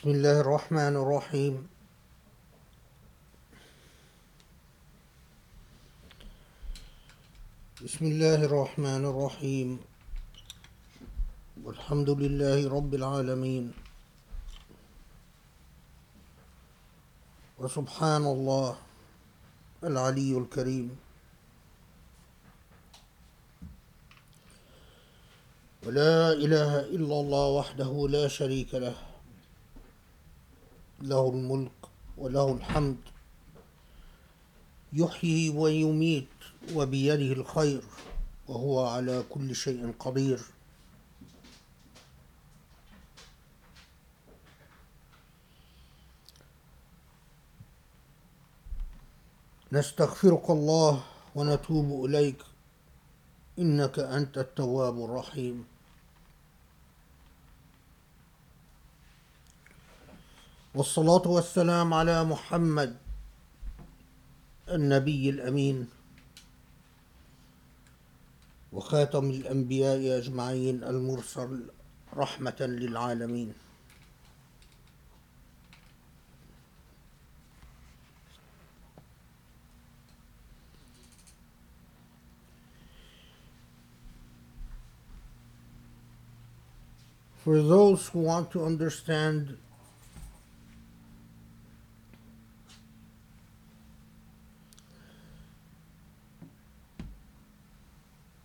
بسم الله الرحمن الرحيم. بسم الله الرحمن الرحيم. والحمد لله رب العالمين. وسبحان الله العلي الكريم. ولا إله إلا الله وحده لا شريك له. له الملك وله الحمد. يحيي ويميت وبيده الخير وهو على كل شيء قدير. نستغفرك الله ونتوب إليك. إنك أنت التواب الرحيم. والصلاة والسلام على محمد النبي الأمين وخاتم الأنبياء أجمعين المرسل رحمة للعالمين. For those who want to understand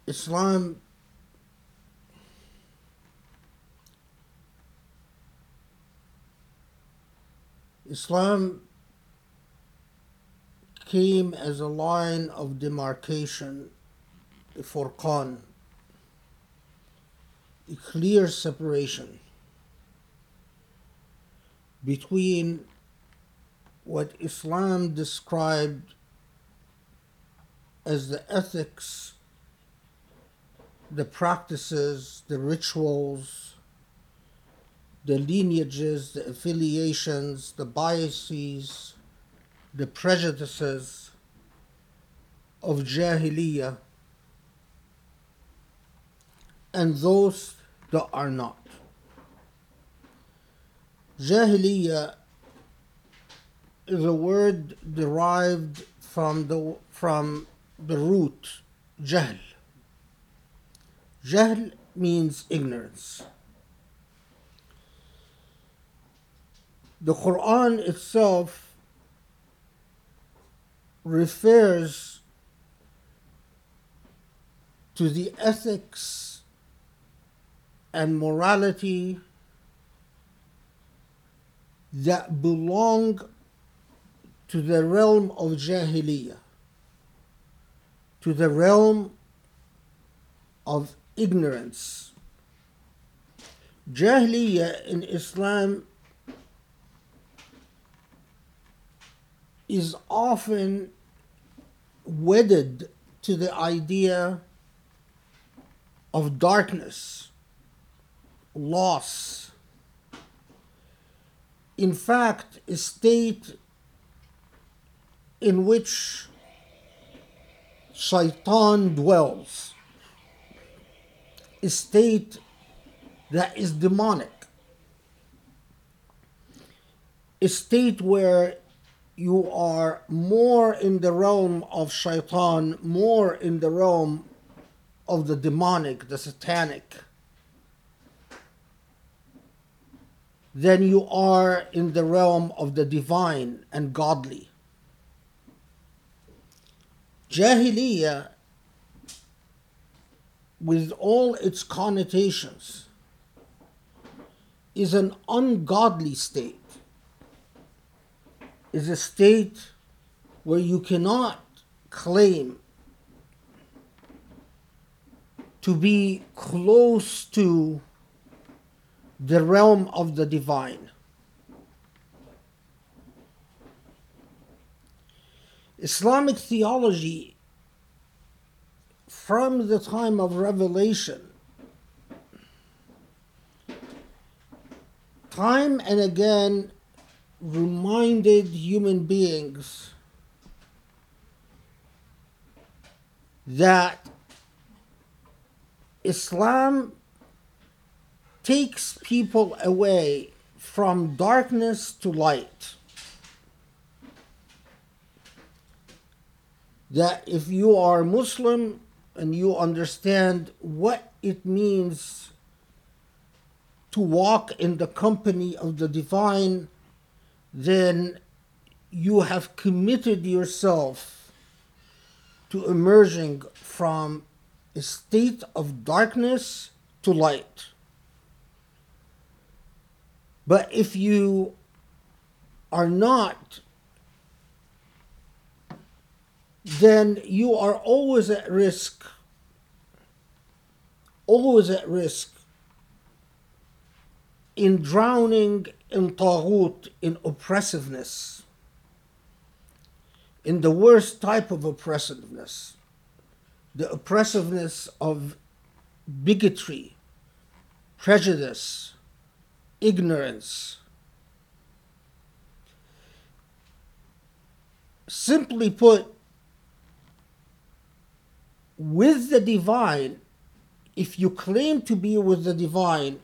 Islam Islam came as a line of demarcation, a furqan, a clear separation between what Islam described as the ethics, the practices, the rituals, the lineages, the affiliations, the biases, the prejudices of Jahiliyyah and those that are not. Jahiliyyah is a word derived from the from the root jahl. Jahl means ignorance. The Quran itself refers to the ethics and morality that belong to the realm of Jahiliyyah, to the realm of ignorance. Jahiliyyah in Islam is often wedded to the idea of darkness, loss. In fact, a state in which shaitan dwells, state that is demonic, a state where you are more in the realm of shaitan, more in the realm of the demonic, the satanic, than you are in the realm of the divine and godly. Jahiliyyah, with all its connotations, is an ungodly state, is a state where you cannot claim to be close to the realm of the divine. Islamic theology from the time of revelation time and again reminded human beings that Islam takes people away from darkness to light. That if you are Muslim and you understand what it means to walk in the company of the divine, then you have committed yourself to emerging from a state of darkness to light. But if you are not, then you are always at risk, always at risk in drowning in taghut, in oppressiveness, in the worst type of oppressiveness, the oppressiveness of bigotry, prejudice, ignorance. Simply put, with the divine, if you claim to be with the divine,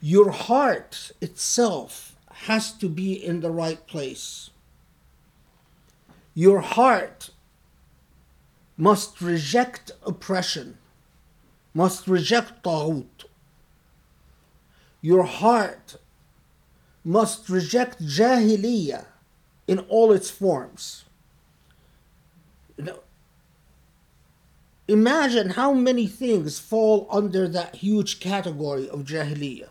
your heart itself has to be in the right place. Your heart must reject oppression, must reject taghut. Your heart must reject jahiliyyah in all its forms. You know, imagine how many things fall under that huge category of jahiliyyah.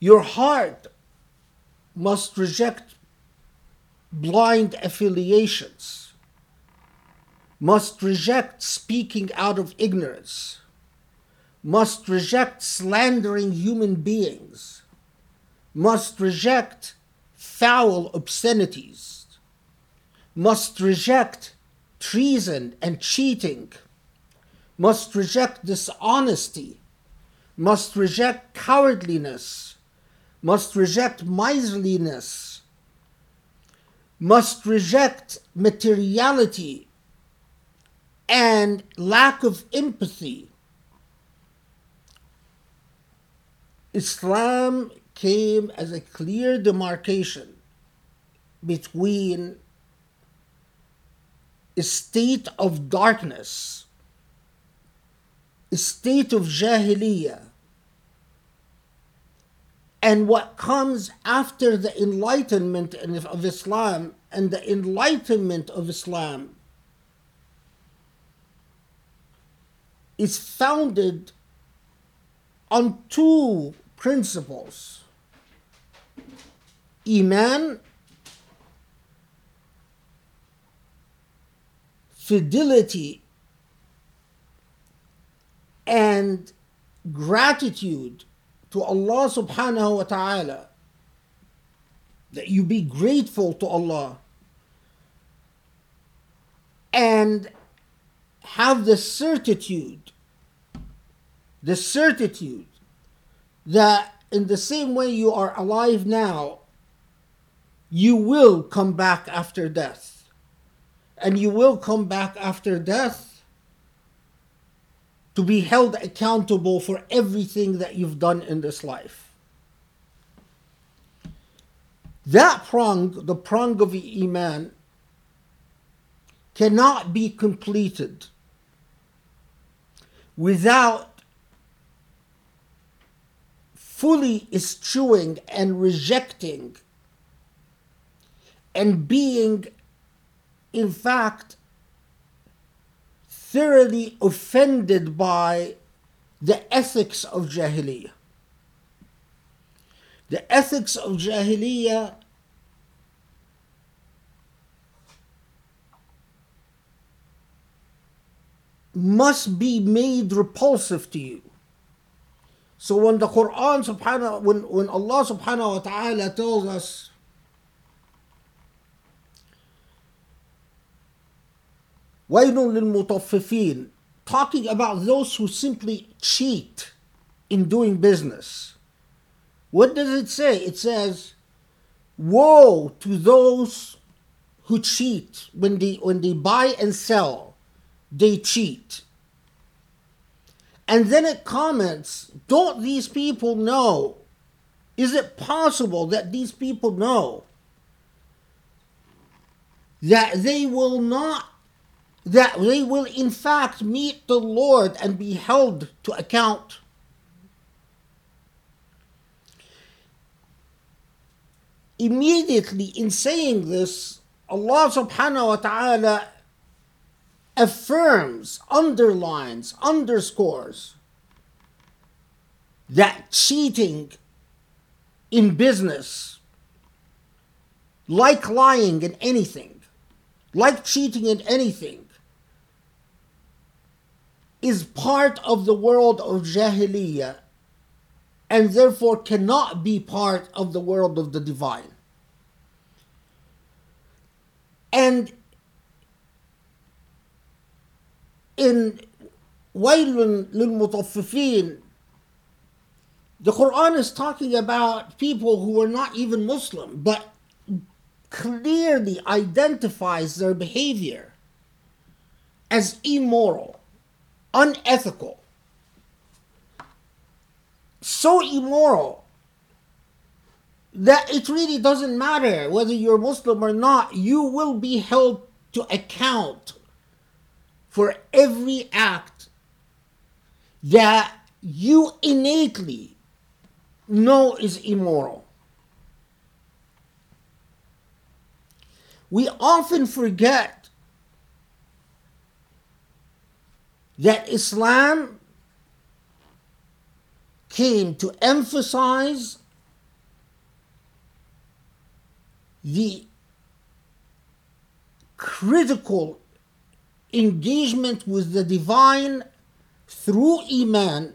Your heart must reject blind affiliations, must reject speaking out of ignorance, must reject slandering human beings, must reject foul obscenities, must reject treason and cheating, must reject dishonesty, must reject cowardliness must reject miserliness, must reject materiality and lack of empathy. Islam came as a clear demarcation between state of darkness, a state of jahiliyyah, and what comes after the enlightenment of Islam and the enlightenment of Islam is founded on two principles. Iman, fidelity, and gratitude to Allah subhanahu wa ta'ala, that you be grateful to Allah and have the certitude, the certitude that in the same way you are alive now, you will come back after death. And you will come back after death to be held accountable for everything that you've done in this life. That prong, the prong of Iman, cannot be completed without fully eschewing and rejecting and being, in fact, thoroughly offended by the ethics of Jahiliyyah. The ethics of Jahiliyyah must be made repulsive to you. So when the Quran subhanahu when, when Allah subhanahu wa ta'ala tells us وَيْلٌ لِلْمُطَفِّفِينَ Talking about those who simply cheat in doing business. What does it say? It says, Woe to those who cheat when they when they buy and sell, they cheat. And then it comments, don't these people know? Is it possible that these people know that they will not, that they will in fact meet the Lord and be held to account? Immediately in saying this, Allah subhanahu wa ta'ala affirms, underlines, underscores that cheating in business, like lying in anything, like cheating in anything, is part of the world of Jahiliyyah and therefore cannot be part of the world of the divine. And in وَيْلٌ لِلْمُطَفِّفِينَ the Quran is talking about people who are not even Muslim, but clearly identifies their behavior as immoral, unethical, so immoral that it really doesn't matter whether you're Muslim or not, you will be held to account for every act that you innately know is immoral. We often forget that Islam came to emphasize the critical engagement with the divine through Iman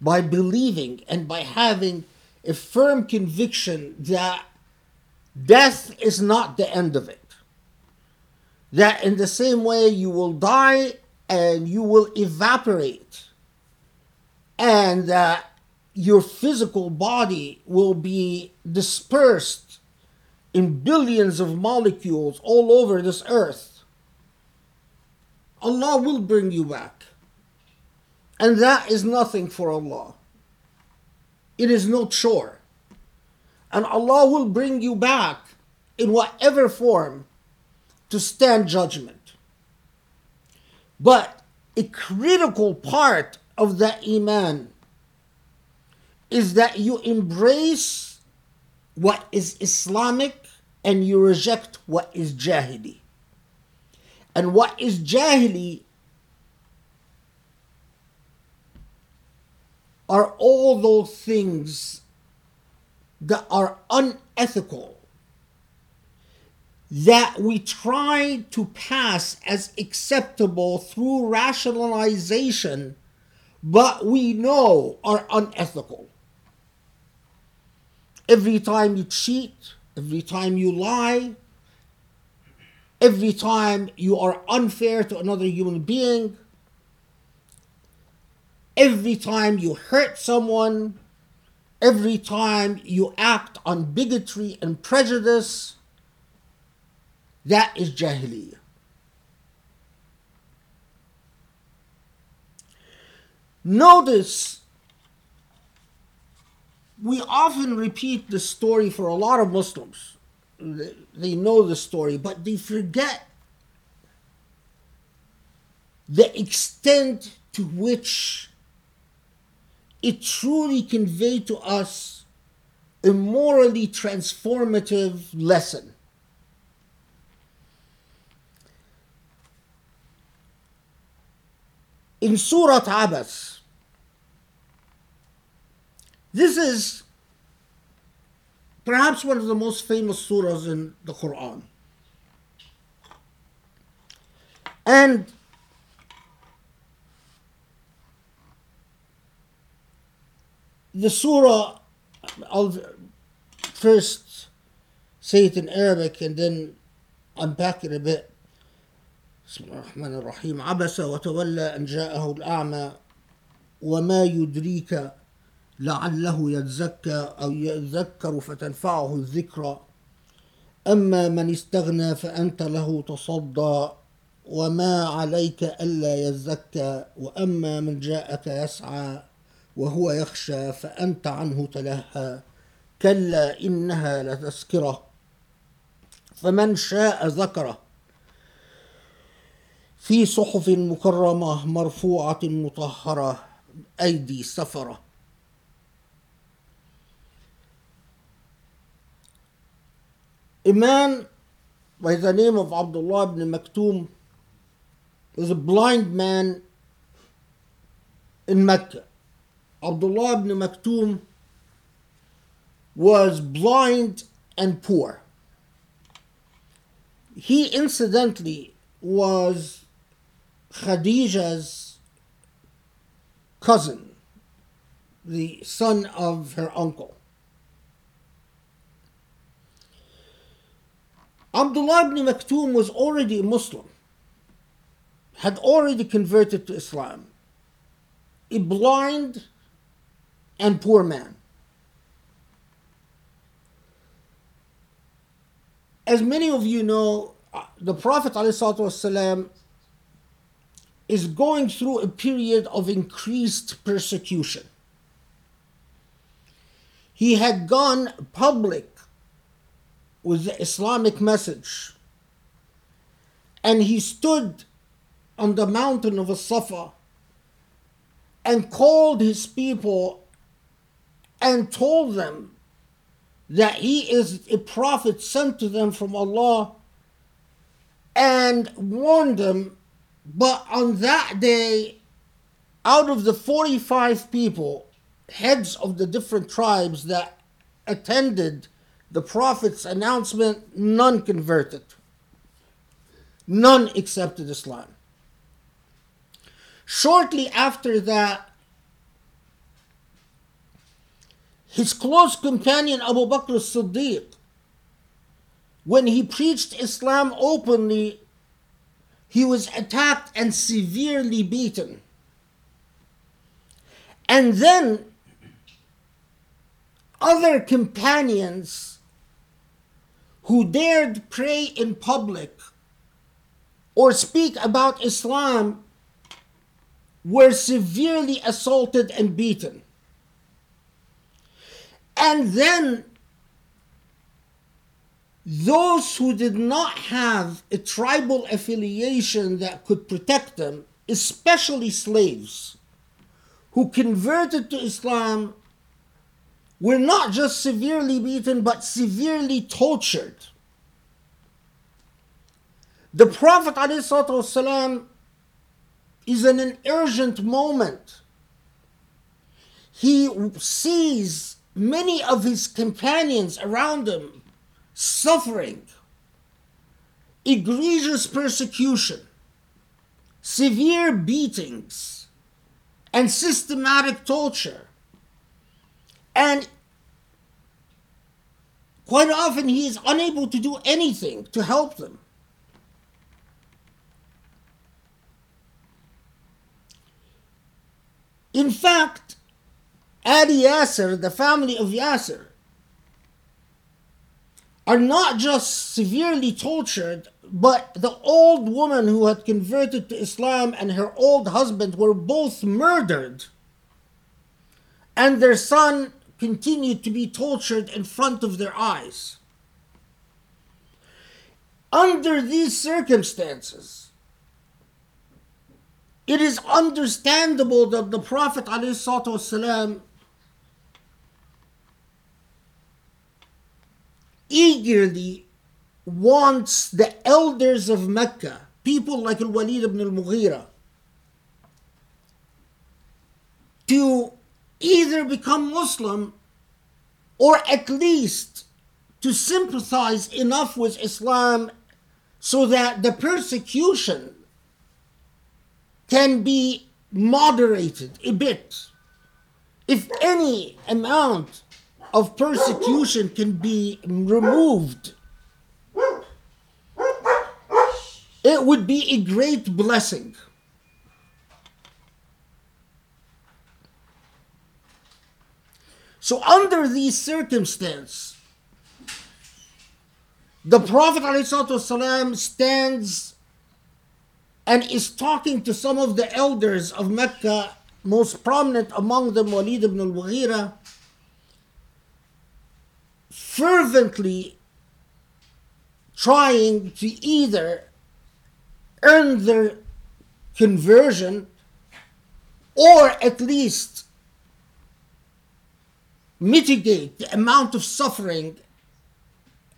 by believing and by having a firm conviction that death is not the end of it. That in the same way you will die and you will evaporate, and your physical body will be dispersed in billions of molecules all over this earth. Allah will bring you back. And that is nothing for Allah. It is no chore. And Allah will bring you back in whatever form to stand judgment. But a critical part of that Iman is that you embrace what is Islamic and you reject what is Jahili. And what is Jahili are all those things that are unethical that we try to pass as acceptable through rationalization, but we know are unethical. Every time you cheat, every time you lie, every time you are unfair to another human being, every time you hurt someone, every time you act on bigotry and prejudice, that is Jahiliyyah. Notice we often repeat the story for a lot of Muslims. They know the story, but they forget the extent to which it truly conveyed to us a morally transformative lesson. In Surah Abas, this is perhaps one of the most famous surahs in the Quran. And the surah, I'll first say it in Arabic and then unpack it a bit. بسم الله الرحمن الرحيم. عبس وتولى أن جاءه الأعمى وما يدريك لعله يتزكى أو يذكر فتنفعه الذكرى. أما من استغنى فأنت له تصدى وما عليك ألا يزكى وأما من جاءك يسعى وهو يخشى فأنت عنه تلهى. كلا إنها لتذكرة. فمن شاء ذكره في صحف مكرمة مرفوعة مطهرة أيدي سفرة A man by the name of Abdullah ibn Maktoum was a blind man in Mecca. Abdullah ibn Maktoum was blind and poor. He incidentally was Khadija's cousin, the son of her uncle. Abdullah ibn Maktoum was already a Muslim, had already converted to Islam, a blind and poor man. As many of you know, uh, the Prophet ﷺ is going through a period of increased persecution. He had gone public with the Islamic message, and he stood on the mountain of Safa and called his people and told them that he is a prophet sent to them from Allah and warned them. But on that day, out of the 45 people, heads of the different tribes that attended the Prophet's announcement, none converted. None accepted Islam. Shortly after that, his close companion Abu Bakr as-Siddiq when he preached Islam openly, he was attacked and severely beaten. And then other companions who dared pray in public or speak about Islam were severely assaulted and beaten. And then those who did not have a tribal affiliation that could protect them, especially slaves who converted to Islam, were not just severely beaten but severely tortured. The Prophet ﷺ is in an urgent moment. He sees many of his companions around him suffering, egregious persecution, severe beatings, and systematic torture. And quite often he is unable to do anything to help them. In fact, Ali Yasser, the family of Yasser, are not just severely tortured, but the old woman who had converted to Islam and her old husband were both murdered. And their son continued to be tortured in front of their eyes. Under these circumstances, it is understandable that the Prophet ﷺ eagerly wants the elders of Mecca, people like Al Walid ibn al Mughira, to either become Muslim or at least to sympathize enough with Islam so that the persecution can be moderated a bit. If any amount of persecution can be removed, it would be a great blessing. So, under these circumstances, the Prophet ﷺ stands and is talking to some of the elders of Mecca, most prominent among them Walid ibn al-Mughira, fervently trying to either earn their conversion or at least mitigate the amount of suffering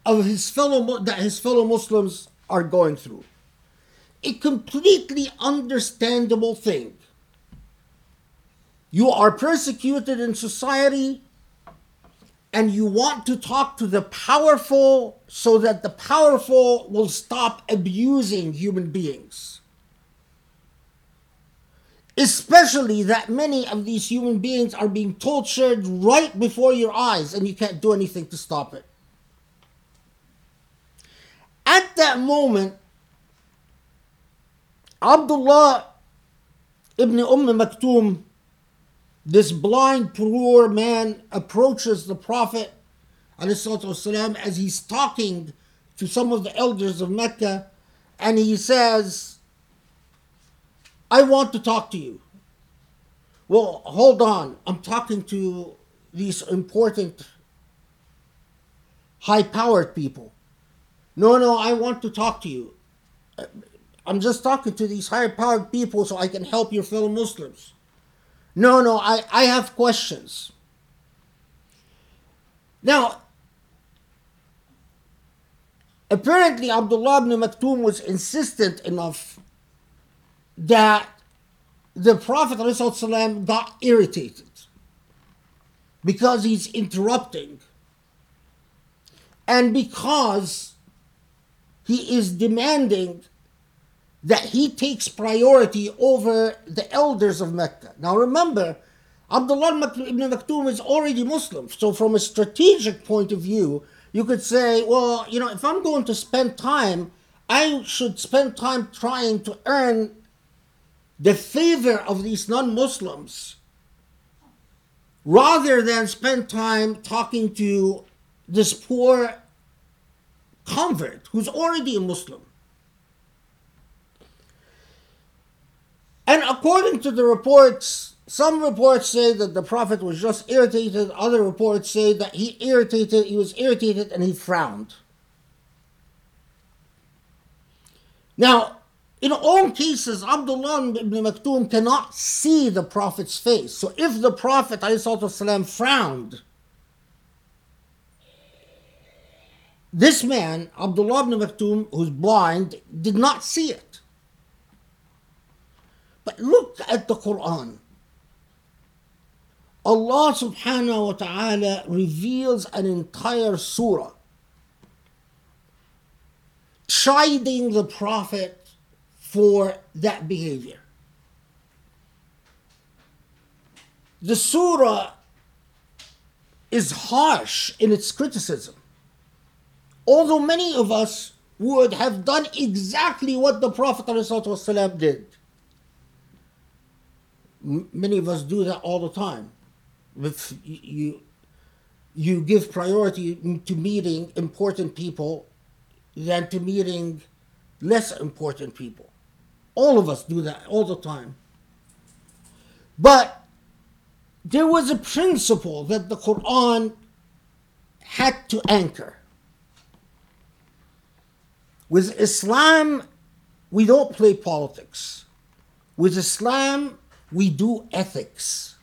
of his fellow that his fellow Muslims are going through. A completely understandable thing. You are persecuted in society and you want to talk to the powerful so that the powerful will stop abusing human beings. Especially that many of these human beings are being tortured right before your eyes and you can't do anything to stop it. At that moment, Abdullah ibn Umm Maktoum, this blind, poor man, approaches the Prophet والسلام, as he's talking to some of the elders of Mecca, and he says, I want to talk to you. Well, hold on. I'm talking to these important, high powered people. No, no, I want to talk to you. I'm just talking to these higher powered people so I can help your fellow Muslims. No, no, I, I have questions. Now, apparently Abdullah ibn Maktoum was insistent enough that the Prophet ﷺ got irritated because he's interrupting and because he is demanding that he takes priority over the elders of Mecca. Now remember, Abdullah ibn Maktoum is already Muslim. So, from a strategic point of view, you could say, well, you know, if I'm going to spend time, I should spend time trying to earn the favor of these non Muslims rather than spend time talking to this poor convert who's already a Muslim. And according to the reports, some reports say that the Prophet was just irritated, other reports say that he irritated, he was irritated and he frowned. Now, in all cases, Abdullah ibn Maktoum cannot see the Prophet's face. So if the Prophet والسلام, frowned, This man, Abdullah ibn Maktoum, who's blind, did not see it. But look at the Quran. Allah subhanahu wa ta'ala reveals an entire surah chiding the Prophet for that behavior. The surah is harsh in its criticism. Although many of us would have done exactly what the Prophet ﷺ did. Many of us do that all the time. If you, you give priority to meeting important people than to meeting less important people. All of us do that all the time. But there was a principle that the Quran had to anchor. With Islam, we don't play politics. With Islam, we do ethics.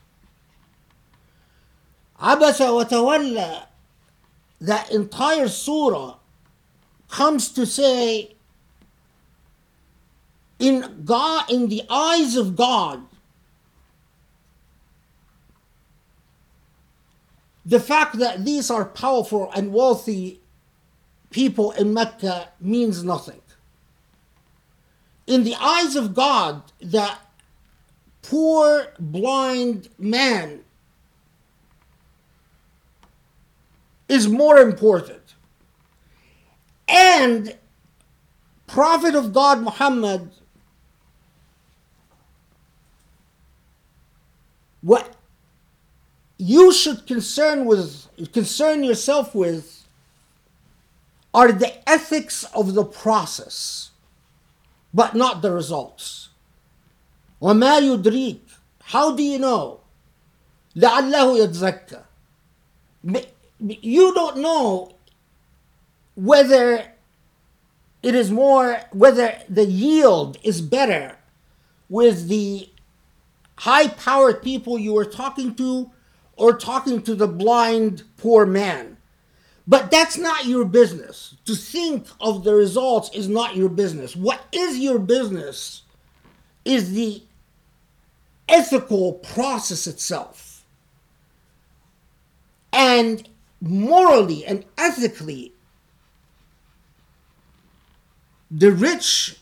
Wa tawalla, that entire surah comes to say, in God, in the eyes of God, the fact that these are powerful and wealthy people in Mecca means nothing. In the eyes of God, that poor blind man is more important. And Prophet of God Muhammad, what you should concern with concern yourself with are the ethics of the process. but not the results. وما يدريك How do you know? لعله يتزكى You don't know whether it is more, whether the yield is better with the high powered people you are talking to or talking to the blind poor man. But that's not your business. To think of the results is not your business. What is your business is the ethical process itself. And morally and ethically, the rich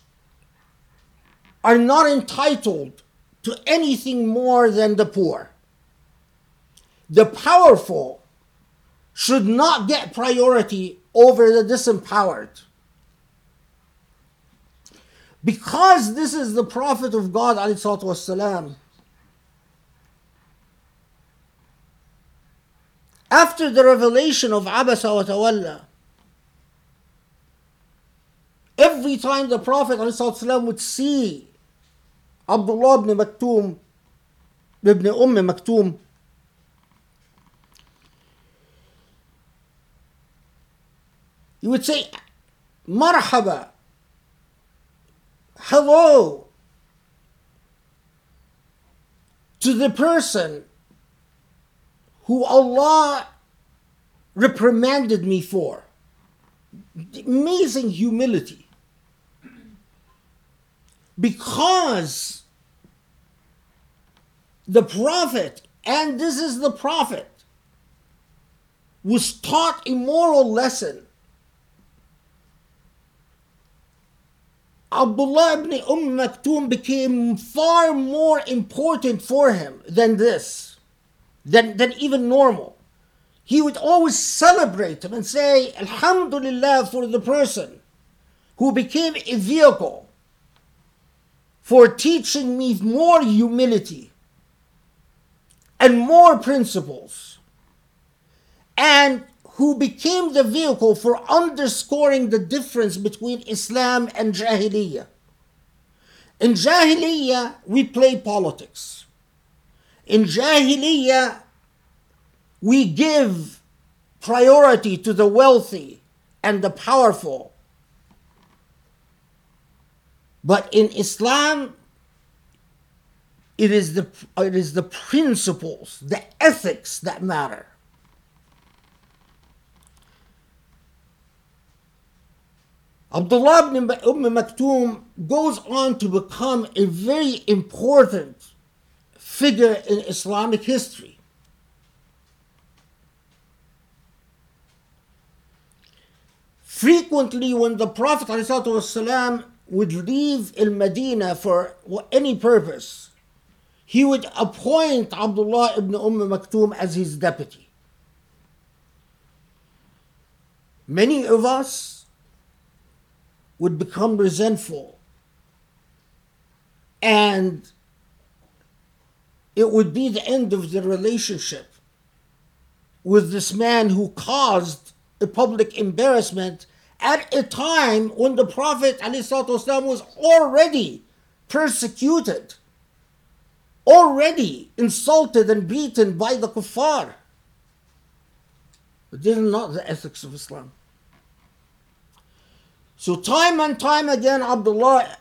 are not entitled to anything more than the poor. The powerful should not get priority over the disempowered. Because this is the Prophet of God, والسلام, after the revelation of Abasa wa Tawalla, every time the Prophet would see Abdullah ibn Maktoum, ibn Umm Maktoum, you would say, Marhaba, hello to the person who Allah reprimanded me for. Amazing humility. Because the Prophet, and this is the Prophet, was taught a moral lesson Abdullah ibn Umm Maktoum became far more important for him than this, than, than even normal. He would always celebrate him and say, Alhamdulillah for the person who became a vehicle for teaching me more humility and more principles and who became the vehicle for underscoring the difference between Islam and Jahiliyyah. In Jahiliyyah, we play politics. In Jahiliyyah, we give priority to the wealthy and the powerful. But in Islam, it is the, it is the principles, the ethics that matter. Abdullah ibn Umm Maktoum goes on to become a very important figure in Islamic history. Frequently, when the Prophet ﷺ would leave Al Medina for any purpose, he would appoint Abdullah ibn Umm Maktoum as his deputy. Many of us would become resentful. And it would be the end of the relationship with this man who caused a public embarrassment at a time when the Prophet ﷺ was already persecuted, already insulted and beaten by the kuffar. But this is not the ethics of Islam. So time and time again, Abdullah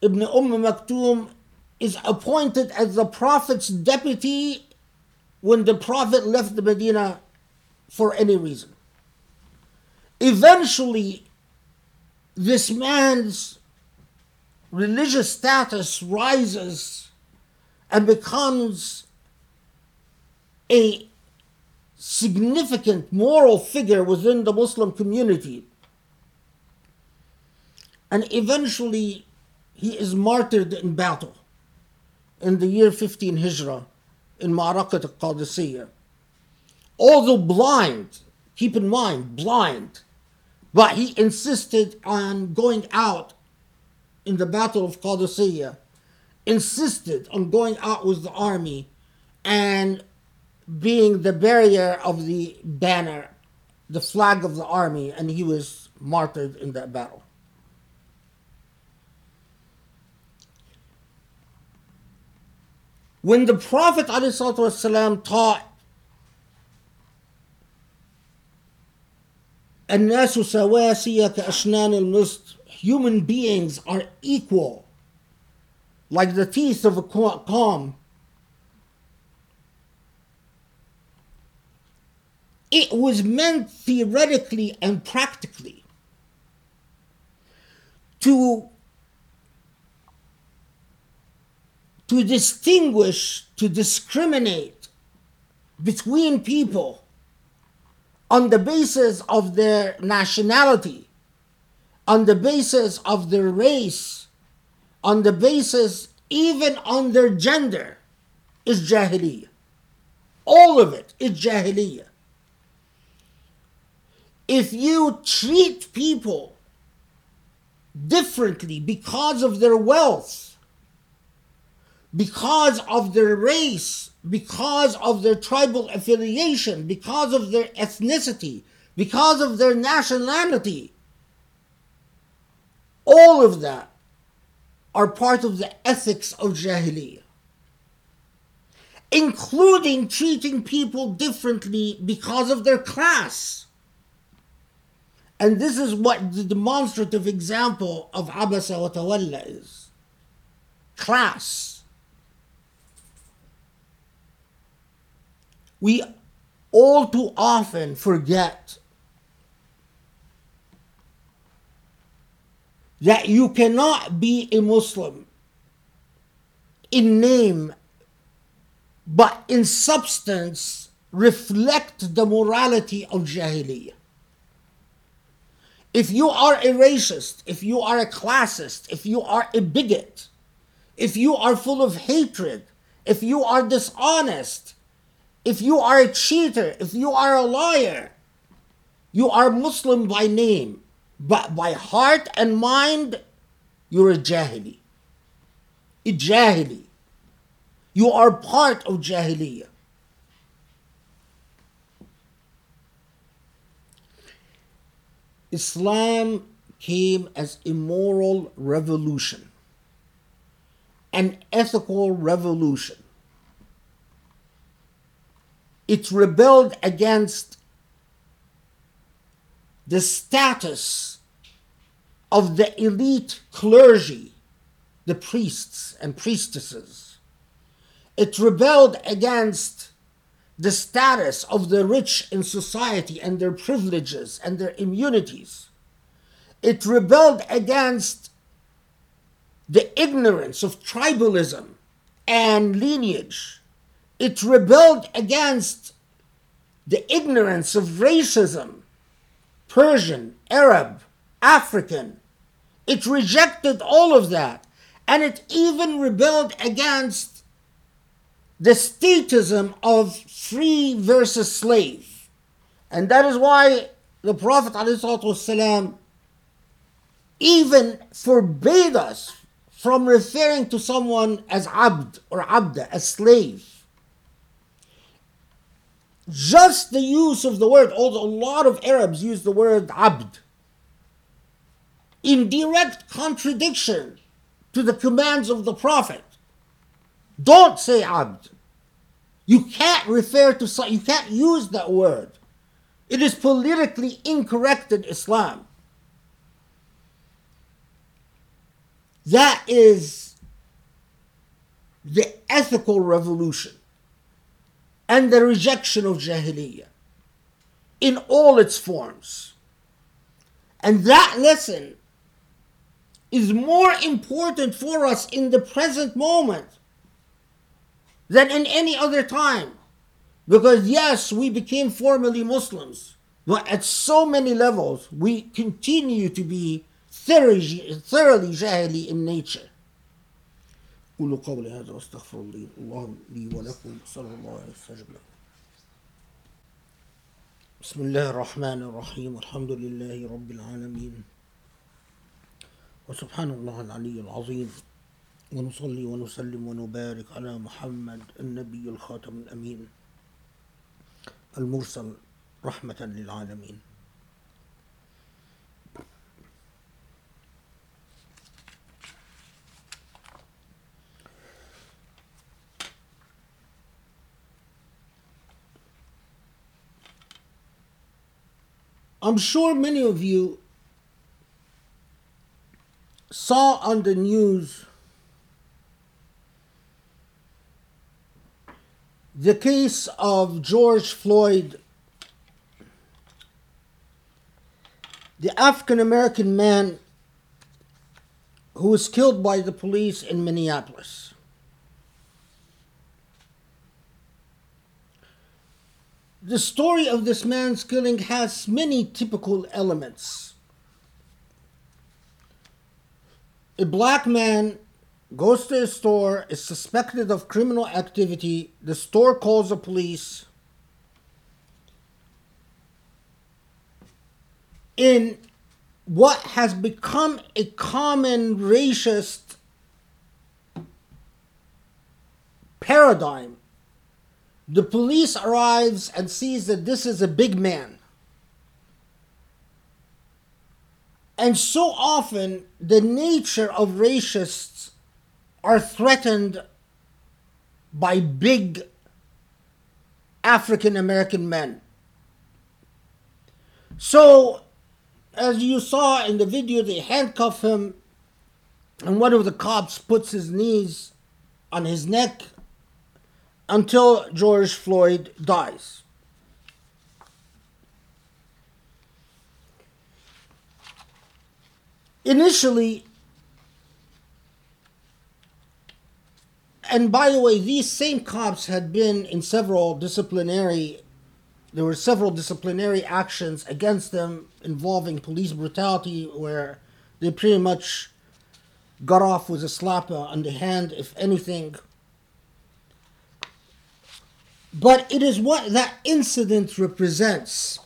ibn Umm Maktoum is appointed as the Prophet's deputy when the Prophet left the Medina for any reason. Eventually, this man's religious status rises and becomes a significant moral figure within the Muslim community and eventually he is martyred in battle in the year 15 Hijrah in Ma'rakat al-Qadisiyah. Although blind, keep in mind, blind, but he insisted on going out in the Battle of Qadisiyah, insisted on going out with the army and being the barrier of the banner, the flag of the army, and he was martyred in that battle. When the Prophet ﷺ taught الناس سواسية كأسنان المشط human beings are equal. Like the teeth of a comb. It was meant theoretically and practically to to distinguish to discriminate between people on the basis of their nationality on the basis of their race on the basis even on their gender is jahiliyyah all of it is jahiliyyah if you treat people differently because of their wealth, because of their race, because of their tribal affiliation, because of their ethnicity, because of their nationality, all of that are part of the ethics of Jahiliyyah, including treating people differently because of their class. And this is what the demonstrative example of Abasa wa Tawalla is. Class. We all too often forget that you cannot be a Muslim in name, but in substance reflect the morality of Jahiliyyah. If you are a racist, if you are a classist, if you are a bigot, if you are full of hatred, if you are dishonest, if you are a cheater, if you are a liar, you are Muslim by name, but by heart and mind, you're a Jahili. A Jahili. You are part of Jahiliyyah. Islam came as a moral revolution, an ethical revolution. It rebelled against the status of the elite clergy, the priests and priestesses. It rebelled against the status of the rich in society and their privileges and their immunities. It rebelled against the ignorance of tribalism and lineage. It rebelled against the ignorance of racism, Persian, Arab, African. It rejected all of that. And it even rebelled against the statism of free versus slave. And that is why the Prophet ﷺ even forbade us from referring to someone as abd or abda, as slave. Just the use of the word, although a lot of Arabs use the word abd, in direct contradiction to the commands of the Prophet. Don't say abd. You can't refer to, you can't use that word. It is politically incorrect in Islam. That is the ethical revolution and the rejection of Jahiliyyah in all its forms. And that lesson is more important for us in the present moment than in any other time. Because, yes, we became formally Muslims, but at so many levels, we continue to be thoroughly, thoroughly jahili in nature. قولوا قولي هذا وأستغفر الله لي ولكم صلى الله عليه وسلم. بسم الله الرحمن الرحيم. الحمد لله رب العالمين. وسبحان الله العلي العظيم. ونصلي ونسلم ونبارك على محمد النبي الخاتم الأمين. المرسل رحمة للعالمين. I'm sure many of you saw on the news the case of George Floyd, the African American man who was killed by the police in Minneapolis. The story of this man's killing has many typical elements. A black man goes to a store, is suspected of criminal activity, the store calls the police. In what has become a common racist paradigm, the police arrives and sees that this is a big man. And so often, the nature of racists are threatened by big African American men. So, as you saw in the video, they handcuff him, and one of the cops puts his knees on his neck until George Floyd dies. Initially, and by the way, these same cops had been in several disciplinary, there were several disciplinary actions against them involving police brutality where they pretty much got off with a slap on the hand, if anything. But it is what that incident represents.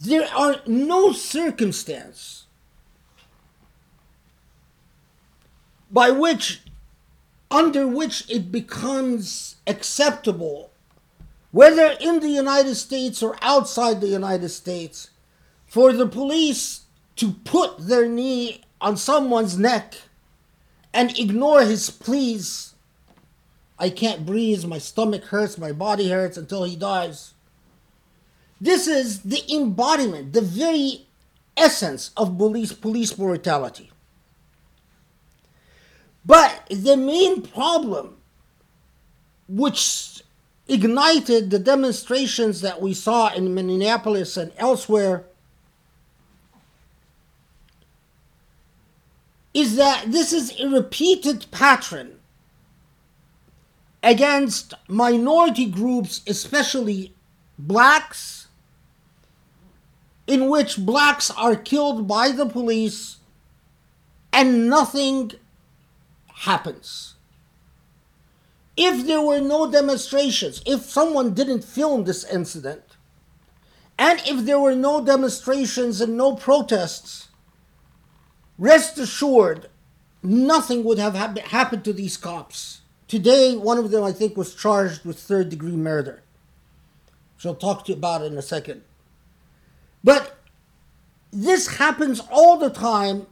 There are no circumstance by which, under which it becomes acceptable, whether in the United States or outside the United States, for the police to put their knee on someone's neck and ignore his pleas. I can't breathe, my stomach hurts, my body hurts until he dies. This is the embodiment, the very essence of police, police brutality. But the main problem, which ignited the demonstrations that we saw in Minneapolis and elsewhere, is that this is a repeated pattern against minority groups, especially blacks, in which blacks are killed by the police and nothing happens. If there were no demonstrations, if someone didn't film this incident, and if there were no demonstrations and no protests, Rest assured, nothing would have ha- happened to these cops. Today, one of them, I think, was charged with third degree murder. So I'll talk to you about in a second. But this happens all the time,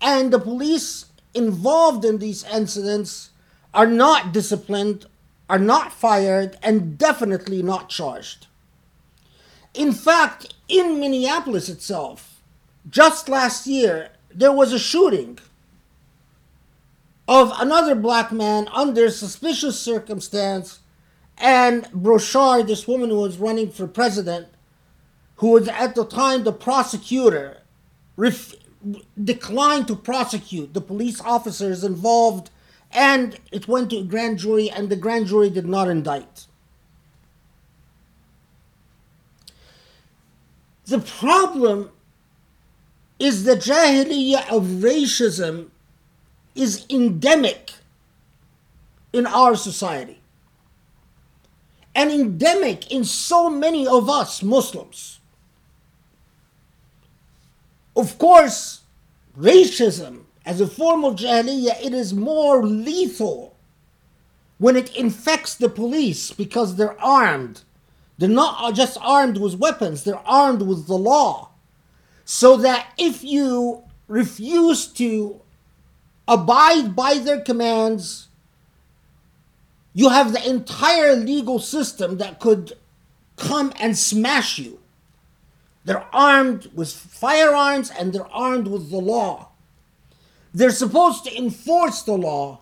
and the police involved in these incidents are not disciplined, are not fired, and definitely not charged. In fact, in Minneapolis itself, just last year, there was a shooting of another black man under suspicious circumstance and Klobuchar, this woman who was running for president, who was at the time the prosecutor, ref- declined to prosecute the police officers involved, and it went to a grand jury, and the grand jury did not indict. The problem is the Jahiliyyah of racism is endemic in our society and endemic in so many of us Muslims. Of course, racism as a form of Jahiliyyah, it is more lethal when it infects the police because they're armed. They're not just armed with weapons, they're armed with the law so that if you refuse to abide by their commands, you have the entire legal system that could come and smash you. They're armed with firearms and they're armed with the law. They're supposed to enforce the law,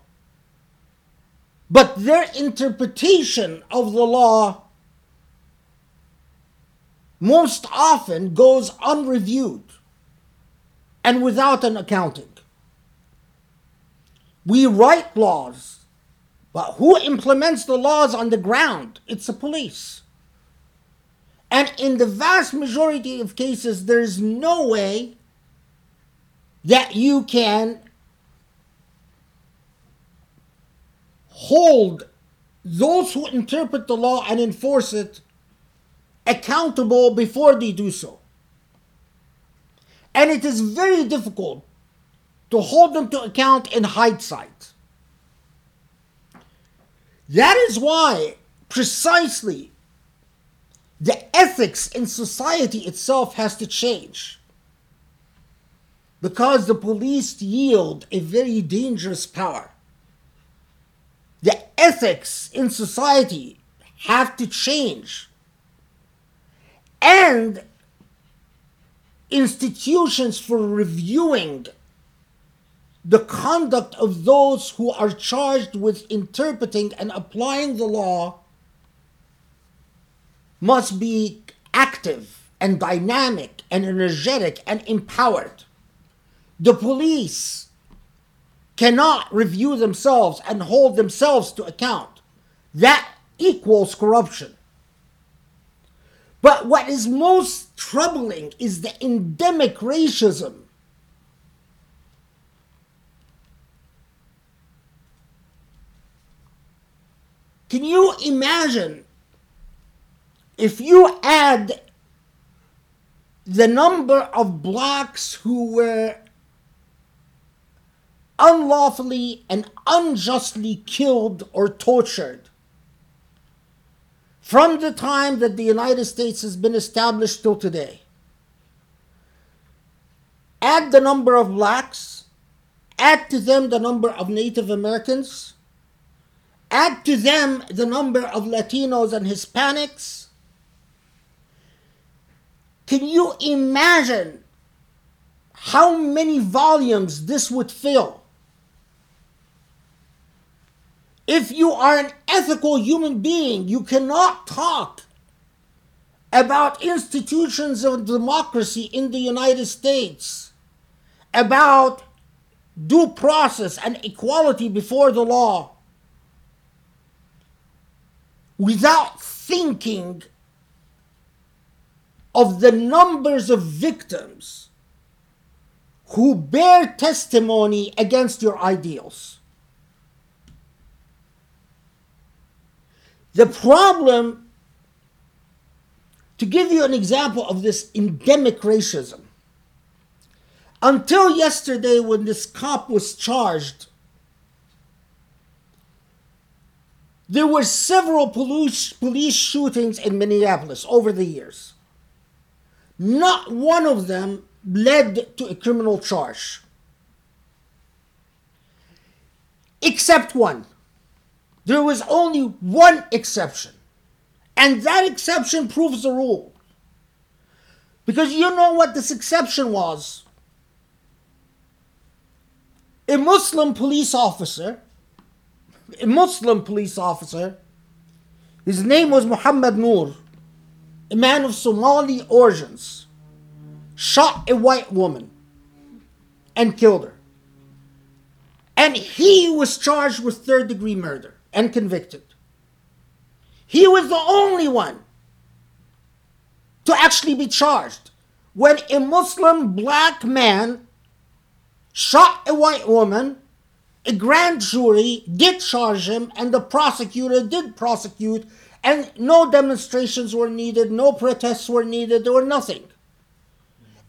but their interpretation of the law most often goes unreviewed and without an accounting. We write laws, but who implements the laws on the ground? It's the police. And in the vast majority of cases, there's no way that you can hold those who interpret the law and enforce it accountable before they do so. And it is very difficult to hold them to account in hindsight. That is why, precisely, the ethics in society itself has to change. Because the police yield a very dangerous power. The ethics in society have to change. And institutions for reviewing the conduct of those who are charged with interpreting and applying the law must be active and dynamic and energetic and empowered. The police cannot review themselves and hold themselves to account. That equals corruption. But what is most troubling is the endemic racism. Can you imagine if you add the number of blacks who were unlawfully and unjustly killed or tortured from the time that the United States has been established till today. Add the number of blacks, add to them the number of Native Americans, add to them the number of Latinos and Hispanics. Can you imagine how many volumes this would fill? If you are an ethical human being, you cannot talk about institutions of democracy in the United States, about due process and equality before the law, without thinking of the numbers of victims who bear testimony against your ideals. The problem, to give you an example of this endemic racism, until yesterday when this cop was charged, there were several police, police shootings in Minneapolis over the years. Not one of them led to a criminal charge. Except one. There was only one exception. And that exception proves the rule. Because you know what this exception was. A Muslim police officer, a Muslim police officer, his name was Muhammad Noor, a man of Somali origins, shot a white woman and killed her. And he was charged with third degree murder and convicted. He was the only one to actually be charged when a Muslim black man shot a white woman. A grand jury did charge him, and the prosecutor did prosecute, and no demonstrations were needed, no protests were needed, there were nothing.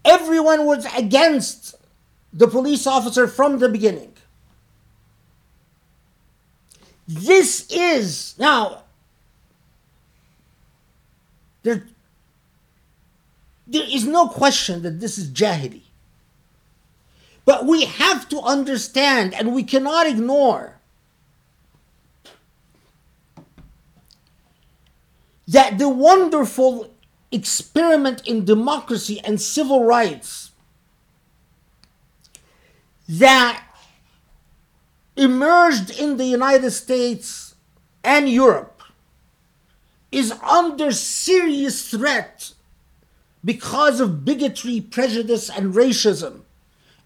Everyone was against the police officer from the beginning. This is now there there is no question that this is jahili. But we have to understand and we cannot ignore that the wonderful experiment in democracy and civil rights that emerged in the United States and Europe is under serious threat because of bigotry, prejudice, and racism,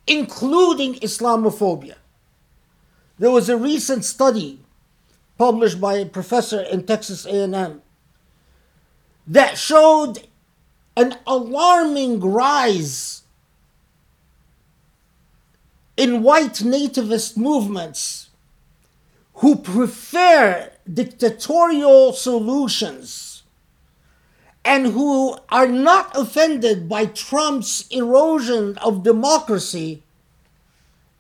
including Islamophobia. There was a recent study published by a professor in Texas A&M that showed an alarming rise in white nativist movements who prefer dictatorial solutions and who are not offended by Trump's erosion of democracy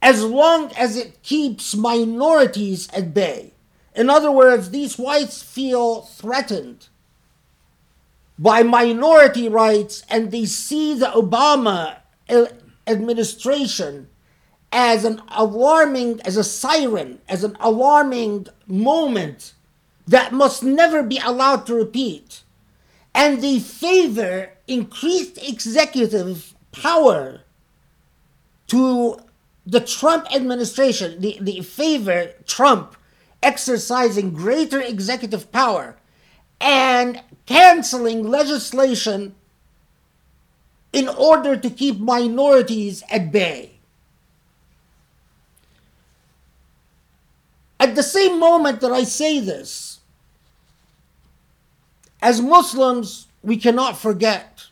as long as it keeps minorities at bay. In other words, these whites feel threatened by minority rights and they see the Obama eh, administration as an alarming, as a siren, as an alarming moment that must never be allowed to repeat. And they favor increased executive power to the Trump administration, they, they favor Trump exercising greater executive power and canceling legislation in order to keep minorities at bay. At the same moment that I say this, as Muslims, we cannot forget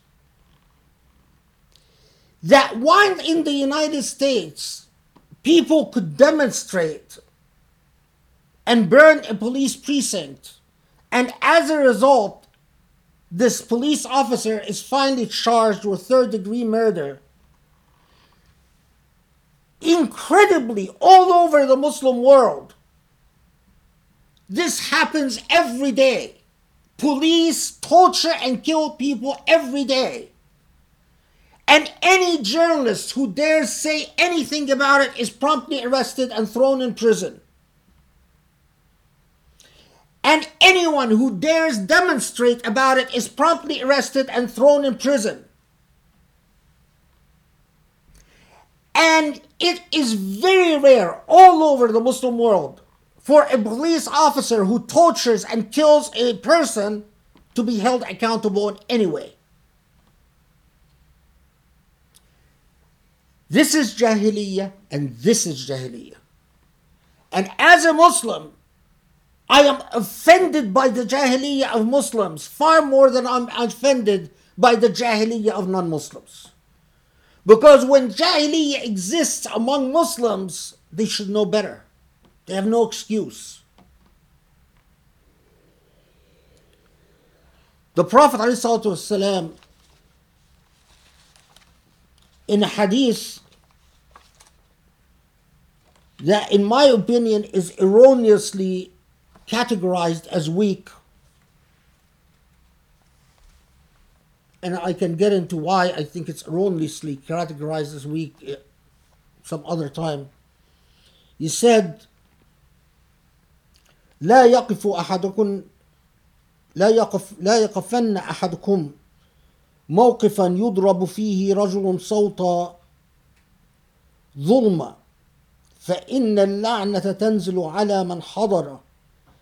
that while in the United States, people could demonstrate and burn a police precinct, and as a result, this police officer is finally charged with third degree murder. Incredibly, all over the Muslim world, this happens every day. Police torture and kill people every day. And any journalist who dares say anything about it is promptly arrested and thrown in prison. And anyone who dares demonstrate about it is promptly arrested and thrown in prison. And it is very rare all over the Muslim world for a police officer who tortures and kills a person to be held accountable in any way. This is Jahiliyyah and this is Jahiliyyah. And as a Muslim, I am offended by the Jahiliyyah of Muslims far more than I'm offended by the Jahiliyyah of non Muslims. Because when Jahiliyyah exists among Muslims, they should know better. They have no excuse. The Prophet ﷺ, in a hadith that, in my opinion, is erroneously categorized as weak, and I can get into why I think it's erroneously categorized as weak eh, some other time. He said, لا يقف أحدكم لا يقف لا يقفن أحدكم موقفا يضرب فيه رجل صوتا ظلما فإن اللعنة تنزل على من حضر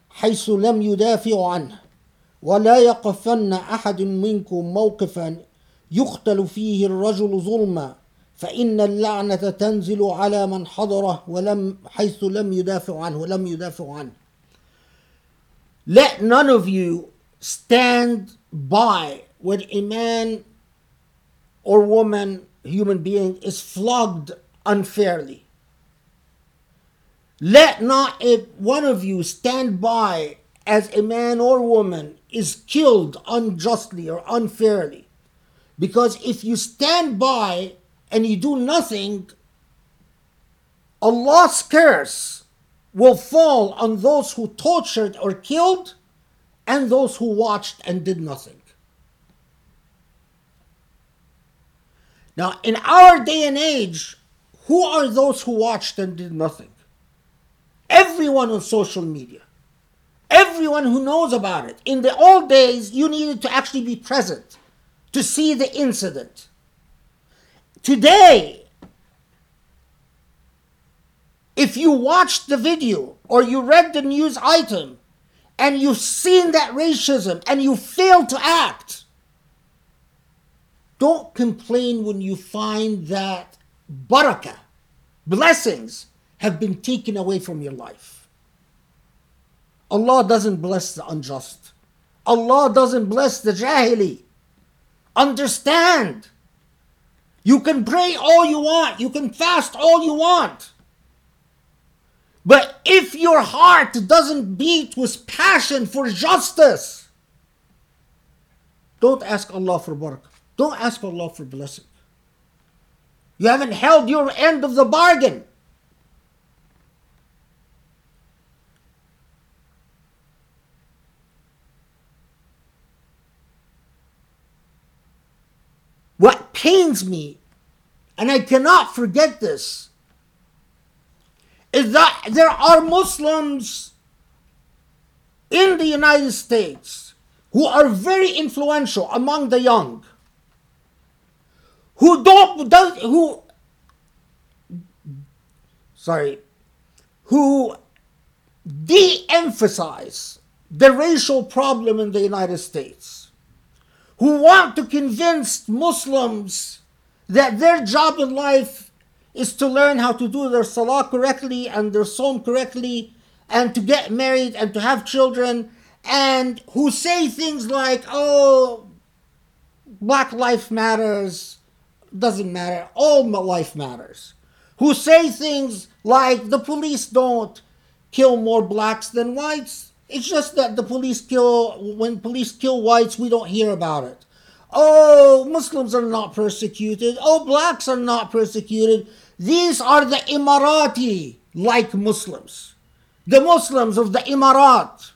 حيث لم يدافع عنه. ولا يقفن أحد منكم موقفا يقتل فيه الرجل ظلما فإن اللعنة تنزل على من حضره ولم حيث لم يدافع عنه ولم يدافع عنه. Let none of you stand by when a man or woman, human being, is flogged unfairly. Let not a, one of you stand by as a man or woman is killed unjustly or unfairly. Because if you stand by and you do nothing, Allah's curse will fall on those who tortured or killed and those who watched and did nothing. Now, in our day and age, who are those who watched and did nothing? Everyone on social media, Everyone who knows about it. In the old days, you needed to actually be present to see the incident. Today, if you watched the video or you read the news item and you've seen that racism and you fail to act, don't complain when you find that barakah, blessings, have been taken away from your life. Allah doesn't bless the unjust. Allah doesn't bless the jahili. Understand. You can pray all you want. You can fast all you want. But if your heart doesn't beat with passion for justice, don't ask Allah for barakah. Don't ask Allah for blessing. You haven't held your end of the bargain. What pains me, and I cannot forget this, is that there are Muslims in the United States who are very influential among the young who don't does who sorry who de-emphasize the racial problem in the United States who want to convince Muslims that their job in life is to learn how to do their salah correctly and their sawm correctly and to get married and to have children and who say things like oh black life matters doesn't matter all my life matters. Who say things like the police don't kill more blacks than whites. It's just that the police kill when police kill whites we don't hear about it. Oh muslims are not persecuted. Oh blacks are not persecuted these are the Emirati like Muslims, the Muslims of the Emirat.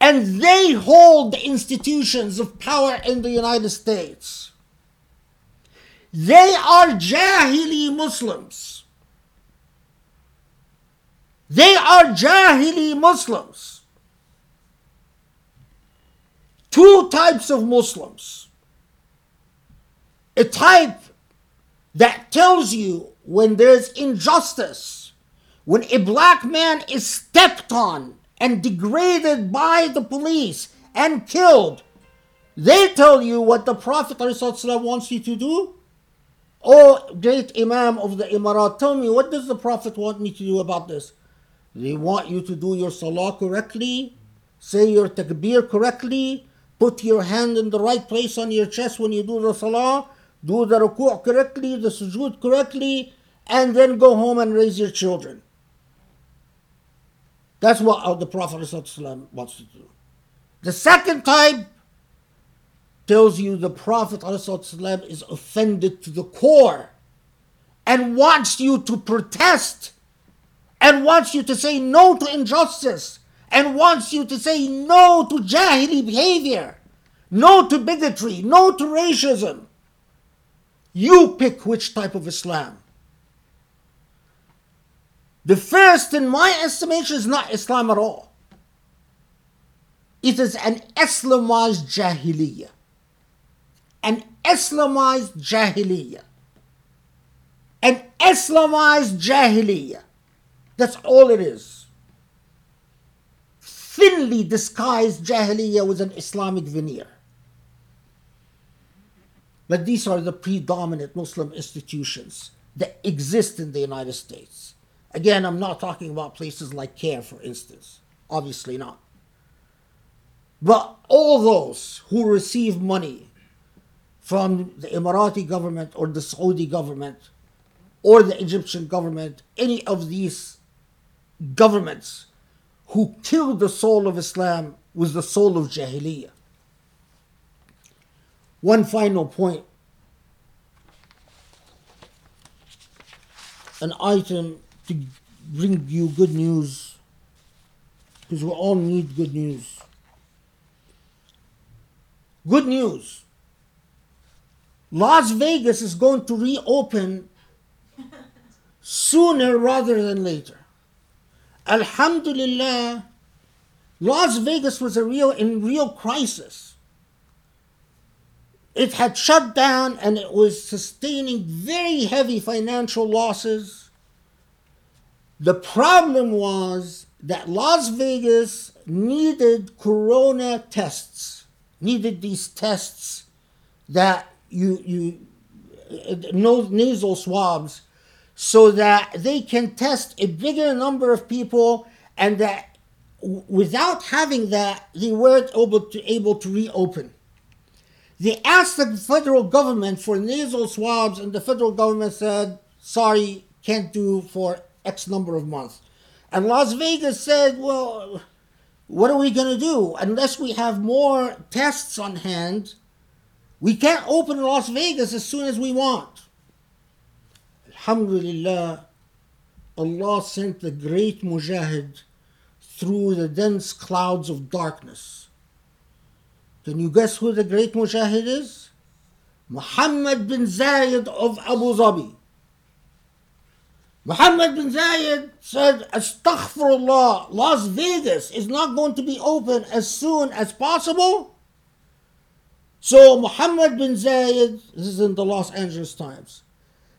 And they hold the institutions of power in the United States. They are Jahili Muslims. They are Jahili Muslims. Two types of Muslims. A type that tells you when there's injustice, when a black man is stepped on and degraded by the police and killed, they tell you what the Prophet ﷺ wants you to do. Oh, great Imam of the Emirat, tell me, what does the Prophet want me to do about this? They want you to do your salah correctly, say your takbir correctly, put your hand in the right place on your chest when you do the salah, do the ruku' correctly, the sujood correctly, and then go home and raise your children. That's what uh, the Prophet ﷺ wants to do. The second type tells you the Prophet ﷺ is offended to the core and wants you to protest and wants you to say no to injustice and wants you to say no to jahili behavior, no to bigotry, no to racism. You pick which type of Islam. The first, in my estimation, is not Islam at all. It is an Islamized Jahiliyyah. An Islamized Jahiliyyah. An Islamized Jahiliyyah. That's all it is. Thinly disguised Jahiliyyah with an Islamic veneer. But these are the predominant Muslim institutions that exist in the United States. Again, I'm not talking about places like CAIR, for instance. Obviously not. But all those who receive money from the Emirati government or the Saudi government or the Egyptian government, any of these governments who killed the soul of Islam was the soul of Jahiliyyah. One final point an item to bring you good news because we all need good news. Good news. Las Vegas is going to reopen sooner rather than later. Alhamdulillah, Las Vegas was a real in real crisis. It had shut down and it was sustaining very heavy financial losses. The problem was that Las Vegas needed corona tests, needed these tests that you you nasal swabs so that they can test a bigger number of people and that without having that they weren't able to able to reopen they asked the federal government for nasal swabs and the federal government said sorry can't do for x number of months. And las vegas said well what are we going to do? Unless we have more tests on hand we can't open las vegas as soon as we want. Alhamdulillah, Allah sent the great Mujahid through the dense clouds of darkness. Can you guess who the great Mujahid is? Muhammad bin Zayed of Abu Dhabi. Muhammad bin Zayed said, Astaghfirullah, Las Vegas is not going to be open as soon as possible. So Muhammad bin Zayed, this is in the Los Angeles Times,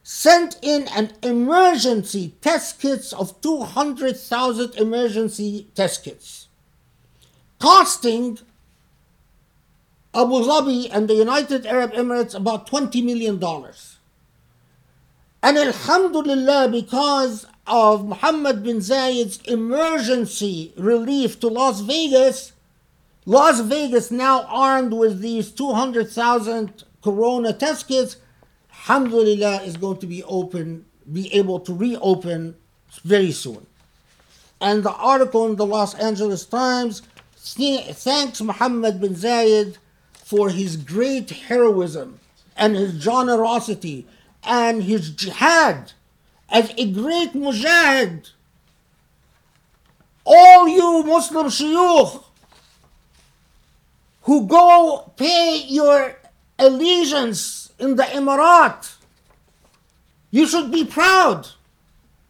sent in an emergency test kits of 200,000 emergency test kits, costing Abu Dhabi and the United Arab Emirates about $20 million. And Alhamdulillah, because of Muhammad bin Zayed's emergency relief to Las Vegas, Las Vegas now armed with these 200,000 corona test kits Alhamdulillah is going to be open, be able to reopen very soon. And the article in the Los Angeles Times thanks Muhammad bin Zayed for his great heroism and his generosity and his jihad as a great mujahid. All you Muslim shuyukh who go pay your allegiance in the Emirat. You should be proud.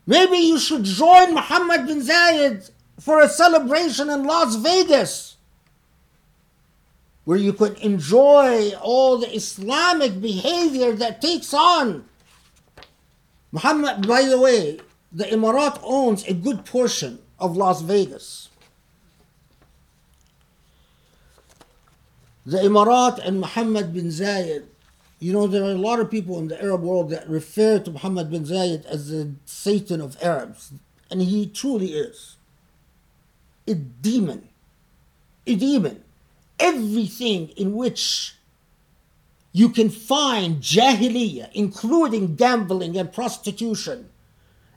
Maybe you should join Muhammad bin Zayed for a celebration in Las Vegas where you could enjoy all the Islamic behavior that takes on. Muhammad, by the way, the Emirat owns a good portion of Las Vegas. The Emirat and Muhammad bin Zayed you know, there are a lot of people in the Arab world that refer to Muhammad bin Zayed as the Satan of Arabs, and he truly is. A demon. A demon Everything in which you can find jahiliyyah, including gambling and prostitution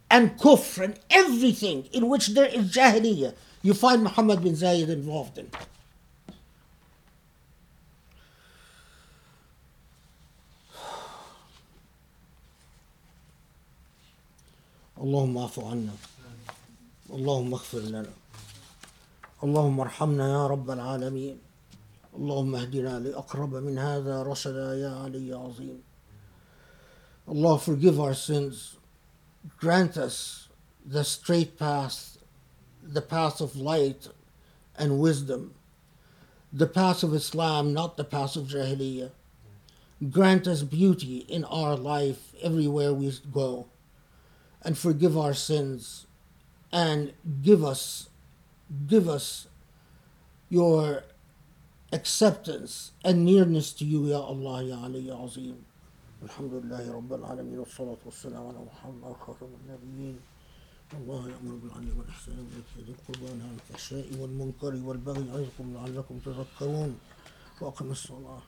and kufr and everything in which there is jahiliyyah, you find Muhammad bin Zayed involved in. اللهم اعف عنا اللهم اغفر لنا اللهم ارحمنا يا رب العالمين اللهم اهدنا لأقرب من هذا رشدا يا علي عظيم Allah forgive our sins grant us the straight path the path of light and wisdom the path of Islam not the path of Jahiliyyah grant us beauty in our life everywhere we go and forgive our sins and give us give us your acceptance and nearness to you ya Allah ya Ali ya Azim. الحمد لله رب العالمين والصلاة والسلام على محمد خاتم النبيين الله يأمر بالعدل والإحسان وإيتاء ذي القربى وينهى عن الفحشاء والمنكر والبغي يعظكم لعلكم تذكرون وأقم الصلاة